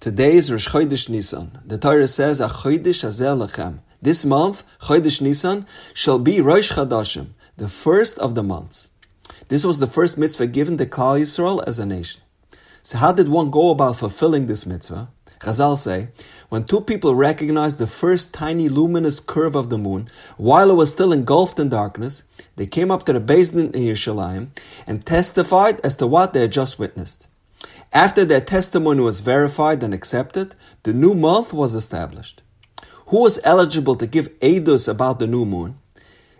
Today is Rosh Chodesh Nisan. The Torah says, "HaChodesh HaZeh Lachem." This month, Chodesh Nisan, shall be Rosh Chadashim, the first of the months. This was the first mitzvah given to Klal Yisrael as a nation. So, how did one go about fulfilling this mitzvah? Chazal say, when two people recognized the first tiny luminous curve of the moon, while it was still engulfed in darkness, they came up to the Beis Din in Yerushalayim and testified as to what they had just witnessed. After their testimony was verified and accepted, the new month was established. Who was eligible to give edus about the new moon?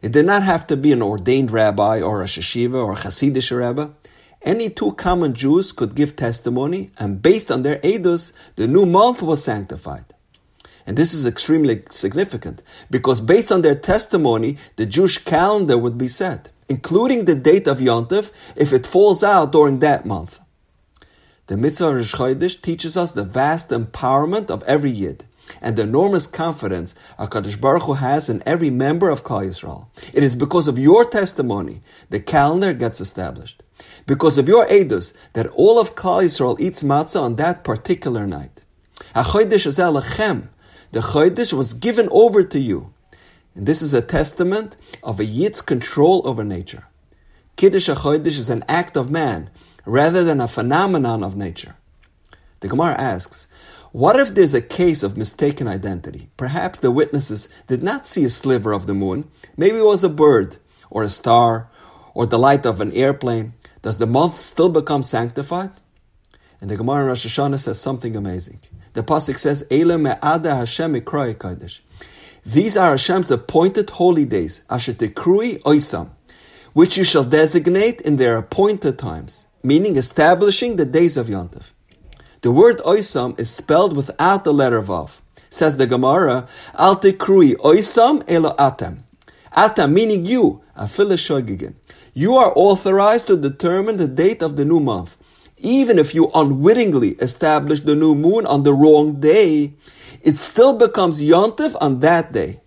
It did not have to be an ordained rabbi or a sheshiva or a Hasidic rabbi. Any two common Jews could give testimony, and based on their edus, the new month was sanctified. And this is extremely significant because based on their testimony, the Jewish calendar would be set, including the date of Yontif if it falls out during that month. The mitzvah Rosh Chodesh teaches us the vast empowerment of every Yid and the enormous confidence HaKadosh Baruch Hu has in every member of Klal Yisrael. It is because of your testimony the calendar gets established. Because of your edus that all of Klal Yisrael eats matzah on that particular night. HaChodesh is Elechem. the Chodesh was given over to you. And this is a testament of a Yid's control over nature. Kiddush HaChodesh is an act of man rather than a phenomenon of nature. The Gemara asks, what if there's a case of mistaken identity? Perhaps the witnesses did not see a sliver of the moon. Maybe it was a bird, or a star, or the light of an airplane. Does the month still become sanctified? And the Gemara in Rosh Hashanah says something amazing. The pasuk says, "Ele me'ada Hashem kodesh." These are Hashem's appointed holy days, asher tekrui oisam, which you shall designate in their appointed times, meaning establishing the days of Yontif. The word oisam is spelled without the letter vav. Says the Gemara, Al tekrui oisam elo atem. Atem meaning you, afil You are authorized to determine the date of the new month. Even if you unwittingly establish the new moon on the wrong day, it still becomes yontif on that day.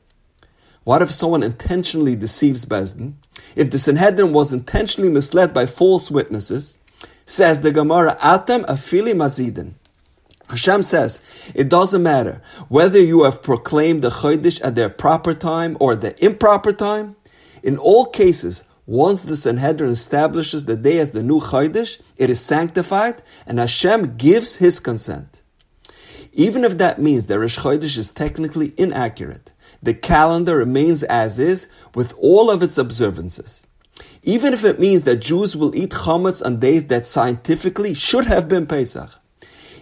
What if someone intentionally deceives Beis Din? If the Sanhedrin was intentionally misled by false witnesses, Says the Gemara, Atem afili mazidin. Hashem says, it doesn't matter whether you have proclaimed the Chodesh at their proper time or the improper time. In all cases, once the Sanhedrin establishes the day as the new Chodesh, it is sanctified and Hashem gives his consent. Even if that means that Rosh Chodesh is technically inaccurate, the calendar remains as is with all of its observances. Even if it means that Jews will eat chametz on days that scientifically should have been Pesach.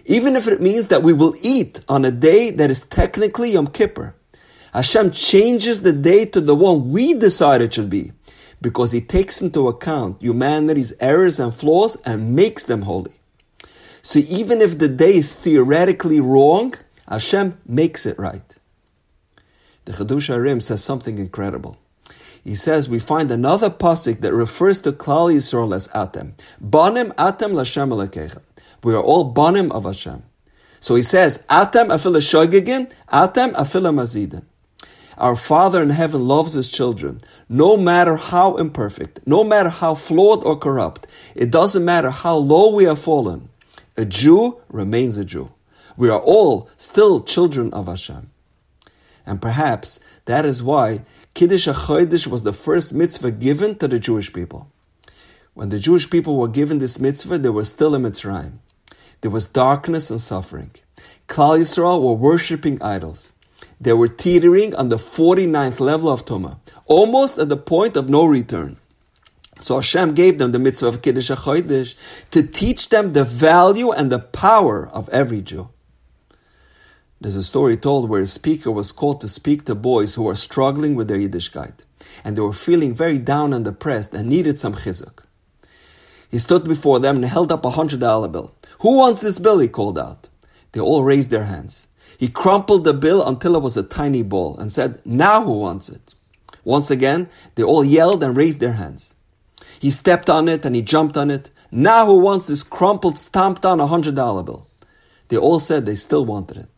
Even if it means that we will eat on a day that is technically Yom Kippur. Hashem changes the day to the one we decide it should be because he takes into account humanity's errors and flaws and makes them holy. So even if the day is theoretically wrong, Hashem makes it right. The Chiddushei HaRim says something incredible he says we find another pasuk that refers to Klal Yisrael as Atem. Banim Atem Lashem Elokeichem. We are all banim of Hashem. So he says, Atem afila shogegin, Atem afila mazidin. Our Father in heaven loves his children, no matter how imperfect, no matter how flawed or corrupt. It doesn't matter how low we have fallen. A Jew remains a Jew. We are all still children of Hashem. And perhaps that is why Kiddush HaChodesh was the first mitzvah given to the Jewish people. When the Jewish people were given this mitzvah, they were still in Mitzrayim. There was darkness and suffering. Klal Yisrael were worshipping idols. They were teetering on the 49th level of Tumah, almost at the point of no return. So Hashem gave them the mitzvah of Kiddush HaChodesh to teach them the value and the power of every Jew. There's a story told where a speaker was called to speak to boys who were struggling with their Yiddishkeit, and they were feeling very down and depressed and needed some chizuk. He stood before them and held up a hundred dollar bill. Who wants this bill? He called out. They all raised their hands. He crumpled the bill until it was a tiny ball and said, Now who wants it? Once again, they all yelled and raised their hands. He stepped on it and he jumped on it. Now who wants this crumpled, stomped on a hundred dollar bill? They all said they still wanted it.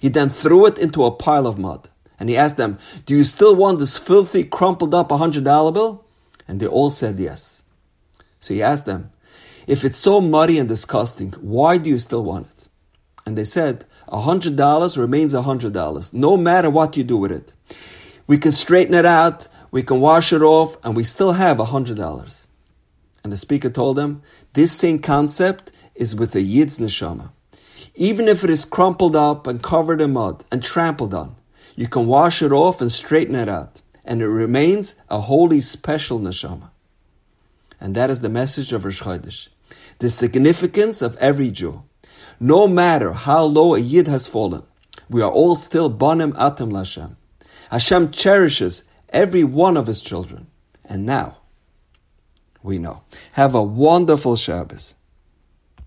He then threw it into a pile of mud. And he asked them, Do you still want this filthy, crumpled up $100 bill? And they all said yes. So he asked them, If it's so muddy and disgusting, why do you still want it? And they said, $100 remains $100, no matter what you do with it. We can straighten it out, we can wash it off, and we still have $100. And the speaker told them, this same concept is with the Yid's neshama. Even if it is crumpled up and covered in mud and trampled on, you can wash it off and straighten it out, and it remains a holy, special neshama. And that is the message of Rosh Chodesh. The significance of every Jew. No matter how low a Yid has fallen, we are all still Banim Atem Lashem. Hashem cherishes every one of his children. And now, we know. Have a wonderful Shabbos.